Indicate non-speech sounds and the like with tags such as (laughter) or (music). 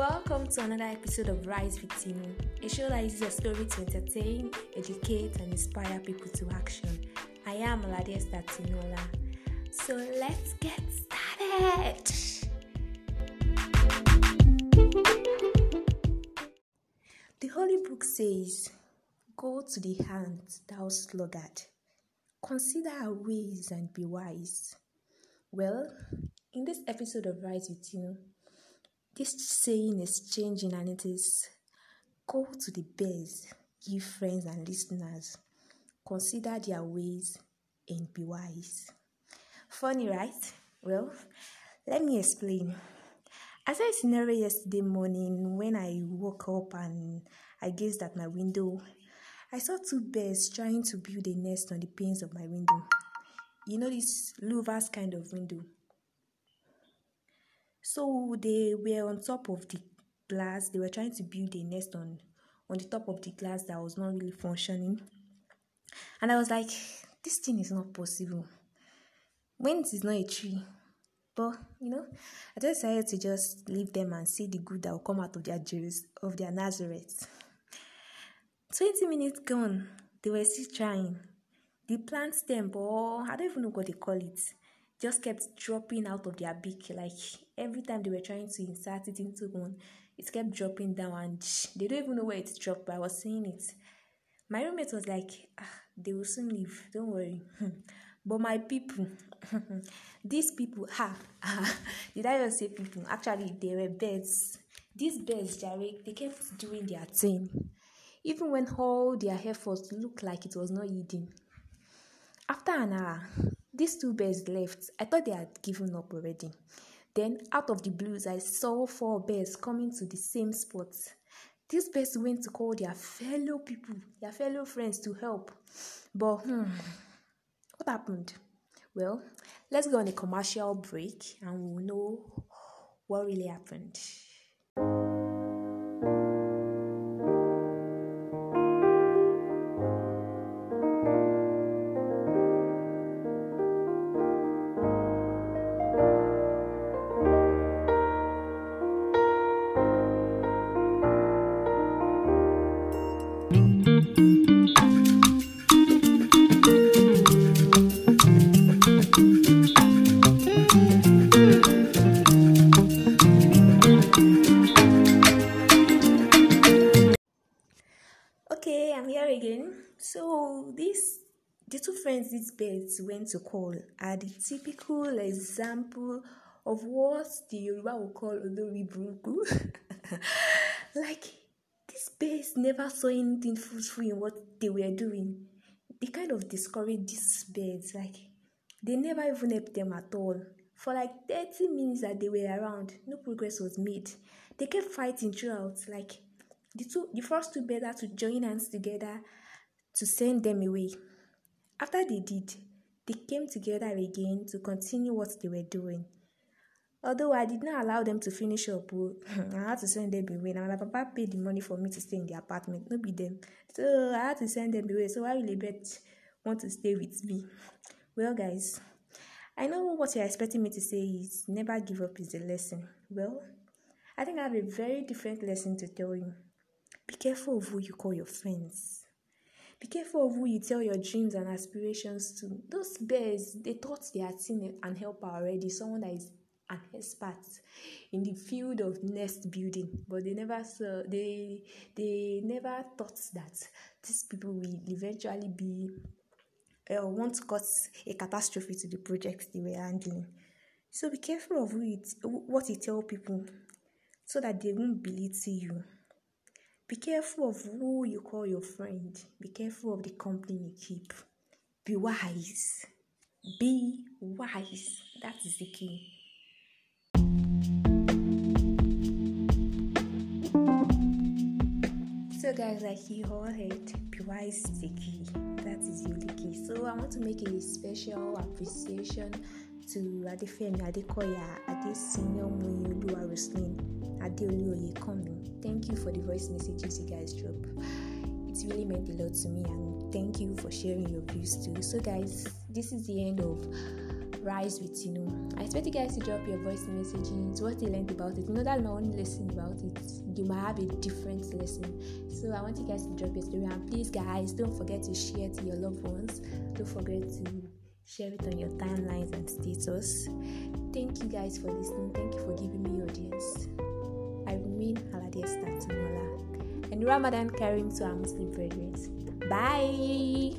welcome to another episode of Rise with Timo, a show that uses a story to entertain, educate, and inspire people to action. I am Olade Esther Tinola. So let's get started. The Holy Book says, Go to the ant, thou sluggard. Consider our ways and be wise. Well, in this episode of Rise with You, this saying is changing and it is go to the bears, give friends and listeners, consider their ways and be wise. Funny, right? Well, let me explain. As I scenario yesterday morning when I woke up and I gazed at my window, I saw two bears trying to build a nest on the panes of my window. You know this louvers kind of window. So they were on top of the glass. They were trying to build a nest on on the top of the glass that was not really functioning. And I was like, this thing is not possible. When it is not a tree. But you know, I just decided to just leave them and see the good that will come out of their Jews of their Nazareth. 20 minutes gone, they were still trying. The plant stem, or I don't even know what they call it, just kept dropping out of their beak. Like every time they were trying to insert it into one, it kept dropping down, and they don't even know where it dropped. But I was seeing it. My roommate was like, ah, "They will soon leave. Don't worry." (laughs) but my people, (laughs) these people, ha, ah, (laughs) did I just say people? Actually, they were birds. These birds, Jarek, they kept doing their thing, even when all their efforts looked like it was not yielding. After an hour, these two bears left. I thought they had given up already. Then, out of the blues, I saw four bears coming to the same spot. These bears went to call their fellow people, their fellow friends to help. But, hmm, what happened? Well, let's go on a commercial break and we'll know what really happened. Again. So this the two friends these birds went to call are the typical example of what the Yoruba will call Olori Buruku. (laughs) like these birds never saw anything fruitful in what they were doing. They kind of discouraged these birds. Like they never even helped them at all. For like 30 minutes that they were around, no progress was made. They kept fighting throughout. Like the two the first two birds had to join hands together to send them away. After they did, they came together again to continue what they were doing. Although I did not allow them to finish up, oh, (laughs) I had to send them away. Now my papa paid the money for me to stay in the apartment, not be them. So I had to send them away. So why will they bet want to stay with me? Well, guys, I know what you're expecting me to say is never give up is a lesson. Well, I think I have a very different lesson to tell you. Be careful of who you call your friends. Be careful of who you tell your dreams and aspirations to. Those bears, they thought they had seen an helper already, someone that is an expert in the field of nest building, but they never saw they they never thought that these people will eventually be uh, want to cause a catastrophe to the projects they were handling. So be careful of who you t- what you tell people, so that they won't belittle you. Be careful of who you call your friend. Be careful of the company you keep. Be wise. Be wise. That is the key. So, guys, like you all heard, be wise is the key. That is only key. So, I want to make a special appreciation to Adefemi Adekoya, Adesinyo Muyoluwa Roslin, Adeolu Oyekomi. Thank you for the voice messages you guys drop. It really meant a lot to me, and thank you for sharing your views too. So, guys, this is the end of rise with you. Know i expect you guys to drop your voice messages, what you learned about it. You know that's my only lesson about it you might have a different lesson. So i want you guys to drop your story and please guys don't forget to share to your loved ones. Don't forget to share it on your timelines and status. Thank you guys for listening. Thank you for giving me your audience i remain haladia Statimola and ramadan kareem to our muslim brethren bye